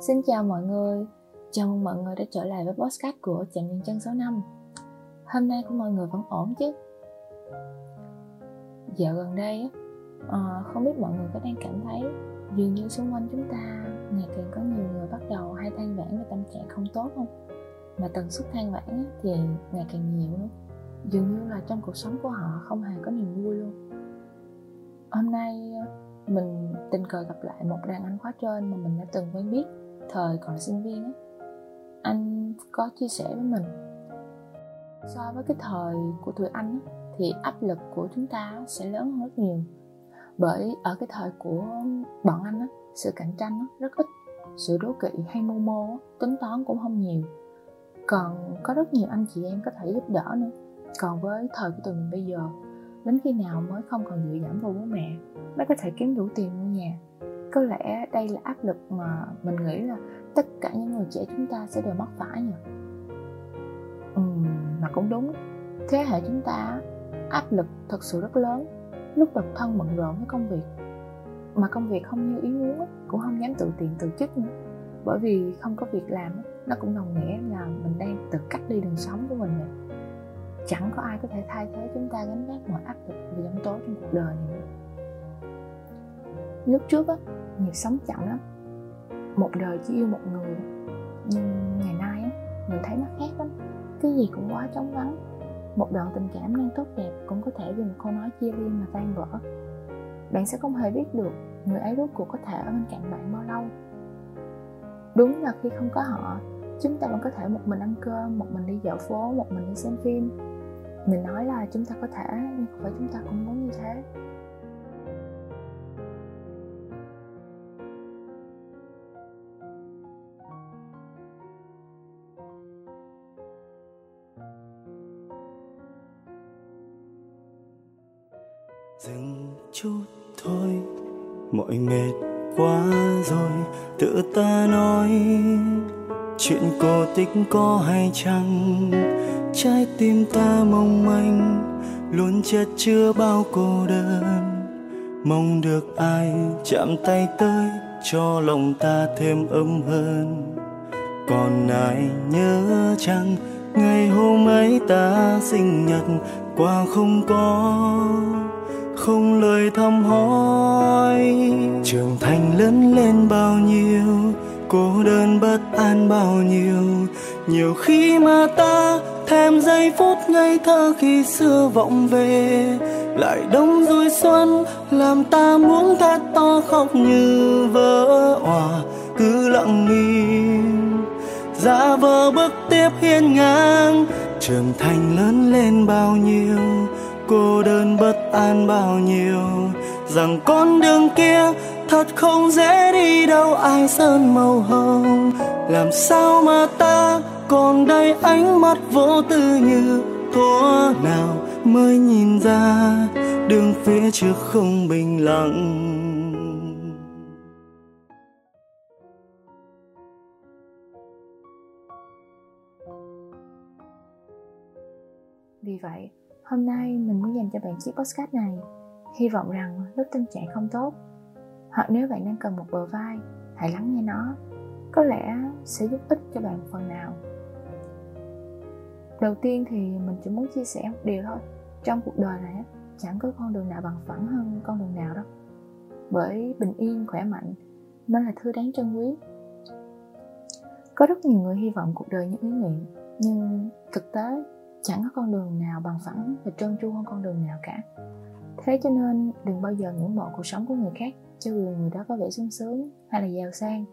Xin chào mọi người, chào mừng mọi người đã trở lại với podcast của Chạm Nhân Chân số năm. Hôm nay của mọi người vẫn ổn chứ? Dạo gần đây, à, không biết mọi người có đang cảm thấy dường như xung quanh chúng ta ngày càng có nhiều người bắt đầu hay than vãn về tâm trạng không tốt không? Mà tần suất than vãn thì ngày càng nhiều nữa. Dường như là trong cuộc sống của họ không hề có niềm vui luôn. Hôm nay mình tình cờ gặp lại một đàn anh khóa trên mà mình đã từng quen biết thời còn sinh viên á anh có chia sẻ với mình. So với cái thời của tụi anh á, thì áp lực của chúng ta sẽ lớn hơn rất nhiều. Bởi ở cái thời của bọn anh á, sự cạnh tranh á, rất ít. Sự đố kỵ hay mưu mô tính toán cũng không nhiều. Còn có rất nhiều anh chị em có thể giúp đỡ nữa. Còn với thời của tụi mình bây giờ đến khi nào mới không còn dựa dẫm vào bố mẹ mới có thể kiếm đủ tiền mua nhà? Có lẽ đây là áp lực mà mình nghĩ là tất cả những người trẻ chúng ta sẽ đều mắc phải nhỉ? Ừ, mà cũng đúng. Thế hệ chúng ta áp lực thật sự rất lớn. Lúc độc thân bận rộn với công việc mà công việc không như ý muốn cũng không dám tự tiền từ chức nữa. Bởi vì không có việc làm nó cũng đồng nghĩa là mình đang tự cắt đi đường sống của mình vậy chẳng có ai có thể thay thế chúng ta gánh vác mọi áp lực và giông tố trong cuộc đời này nữa lúc trước á nhịp sống chậm lắm. Một đời chỉ yêu một người, nhưng ngày nay á, mình thấy nó khác lắm. Cái gì cũng quá trống vắng. Một đoạn tình cảm đang tốt đẹp cũng có thể vì một câu nói chia ly mà tan vỡ. Bạn sẽ không hề biết được người ấy rốt cuộc có thể ở bên cạnh bạn bao lâu. Đúng là khi không có họ, chúng ta vẫn có thể một mình ăn cơm, một mình đi dạo phố, một mình đi xem phim. Mình nói là chúng ta có thể, nhưng không phải chúng ta cũng muốn như thế. Dừng chút thôi. Mọi mệt quá rồi, tự ta nói. Chuyện cổ tích có hay chăng? Trái tim ta mong manh, luôn chất chứa bao cô đơn. Mong được ai chạm tay tới, cho lòng ta thêm ấm hơn. Còn ai nhớ chăng, ngày hôm ấy ta sinh nhật qua không có không lời thăm hỏi. Trưởng thành lớn lên bao nhiêu, cô đơn bất an bao nhiêu. Nhiều khi mà ta thèm giây phút ngây thơ khi xưa vọng về. Lại đông vui xuân, làm ta muốn thét to khóc như vỡ òa, cứ lặng im. Giả vờ bước tiếp hiên ngang trưởng thành lớn lên bao nhiêu cô đơn bất an bao nhiêu, rằng con đường kia thật không dễ đi đâu. Ai sơn màu hồng, làm sao mà ta còn đây? Ánh mắt vô tư như thuở nào mới nhìn ra, đường phía trước không bình lặng. Vì vậy hôm nay mình muốn dành cho bạn chiếc postcard này. Hy vọng rằng lúc tâm trạng không tốt, hoặc nếu bạn đang cần một bờ vai, hãy lắng nghe nó. Có lẽ sẽ giúp ích cho bạn phần nào. Đầu tiên thì mình chỉ muốn chia sẻ một điều thôi. Trong cuộc đời này chẳng có con đường nào bằng phẳng hơn con đường nào đâu. Bởi bình yên, khỏe mạnh mới là thứ đáng trân quý. Có rất nhiều người hy vọng cuộc đời như ý nguyện, nhưng thực tế chẳng có con đường nào bằng phẳng và trơn tru hơn con đường nào cả. Thế cho nên đừng bao giờ ngưỡng mộ cuộc sống của người khác, cho dù người đó có vẻ sung sướng hay là giàu sang.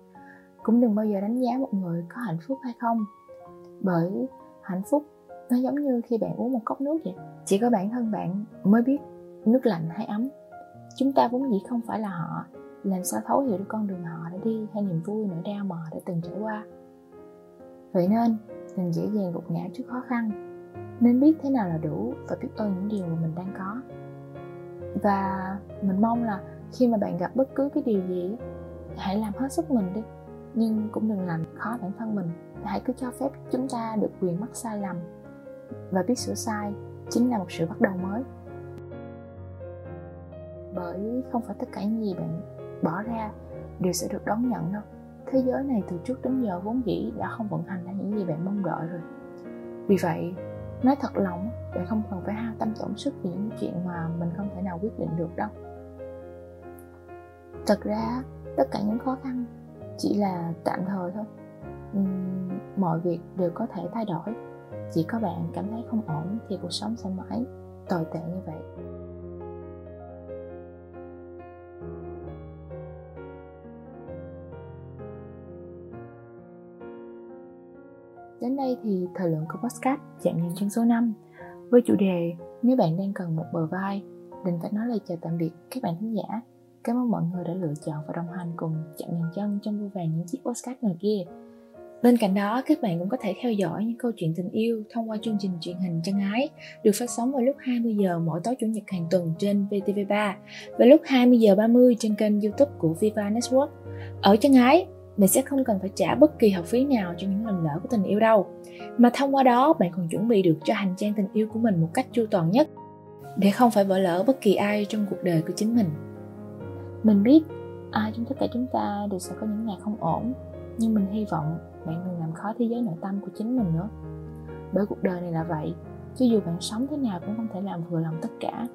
Cũng đừng bao giờ đánh giá một người có hạnh phúc hay không, bởi hạnh phúc nó giống như khi bạn uống một cốc nước vậy. Chỉ có bản thân bạn mới biết nước lạnh hay ấm. Chúng ta vốn dĩ không phải là họ, làm sao thấu hiểu được con đường họ đã đi hay niềm vui, nỗi đau mà họ đã từng trải qua. Vậy nên đừng dễ dàng gục ngã trước khó khăn nên biết thế nào là đủ và biết ơn những điều mà mình đang có. Và mình mong là khi mà bạn gặp bất cứ cái điều gì, hãy làm hết sức mình đi. Nhưng cũng đừng làm khó bản thân mình. Hãy cứ cho phép chúng ta được quyền mắc sai lầm. Và biết sửa sai chính là một sự bắt đầu mới. Bởi không phải tất cả những gì bạn bỏ ra đều sẽ được đón nhận đâu. Thế giới này từ trước đến giờ vốn dĩ đã không vận hành ra những gì bạn mong đợi rồi. Vì vậy nói thật lòng bạn không cần phải hao tâm tổn sức vì những chuyện mà mình không thể nào quyết định được đâu. Thật ra tất cả những khó khăn chỉ là tạm thời thôi. Uhm, mọi việc đều có thể thay đổi. Chỉ có bạn cảm thấy không ổn thì cuộc sống sẽ mãi tồi tệ như vậy. Đến đây thì thời lượng của podcast chạm nhìn chân số 5 với chủ đề Nếu bạn đang cần một bờ vai, đừng phải nói lời chào tạm biệt các bạn thính giả. Cảm ơn mọi người đã lựa chọn và đồng hành cùng chạm nhìn chân trong vô vàng những chiếc podcast người kia. Bên cạnh đó, các bạn cũng có thể theo dõi những câu chuyện tình yêu thông qua chương trình truyền hình Chân Ái được phát sóng vào lúc 20 giờ mỗi tối chủ nhật hàng tuần trên VTV3 và lúc 20 giờ 30 trên kênh YouTube của Viva Network. Ở Chân Ái, bạn sẽ không cần phải trả bất kỳ học phí nào cho những lần lỡ của tình yêu đâu. Mà thông qua đó, bạn còn chuẩn bị được cho hành trang tình yêu của mình một cách chu toàn nhất, để không phải vỡ lỡ bất kỳ ai trong cuộc đời của chính mình. Mình biết ai trong tất cả chúng ta đều sẽ có những ngày không ổn, nhưng mình hy vọng bạn đừng làm khó thế giới nội tâm của chính mình nữa. Bởi cuộc đời này là vậy, cho dù bạn sống thế nào cũng không thể làm vừa lòng tất cả.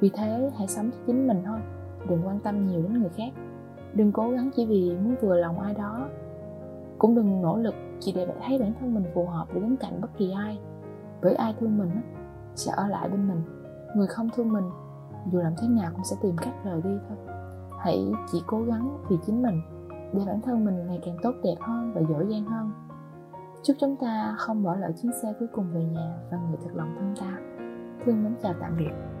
Vì thế, hãy sống cho chính mình thôi, đừng quan tâm nhiều đến người khác đừng cố gắng chỉ vì muốn vừa lòng ai đó. Cũng đừng nỗ lực chỉ để bạn thấy bản thân mình phù hợp để đứng cạnh bất kỳ ai. Bởi ai thương mình sẽ ở lại bên mình. Người không thương mình, dù làm thế nào cũng sẽ tìm cách rời đi thôi. Hãy chỉ cố gắng vì chính mình, để bản thân mình ngày càng tốt đẹp hơn và giỏi giang hơn. Chúc chúng ta không bỏ lỡ chuyến xe cuối cùng về nhà và người thật lòng thương ta. Thương mến chào tạm biệt.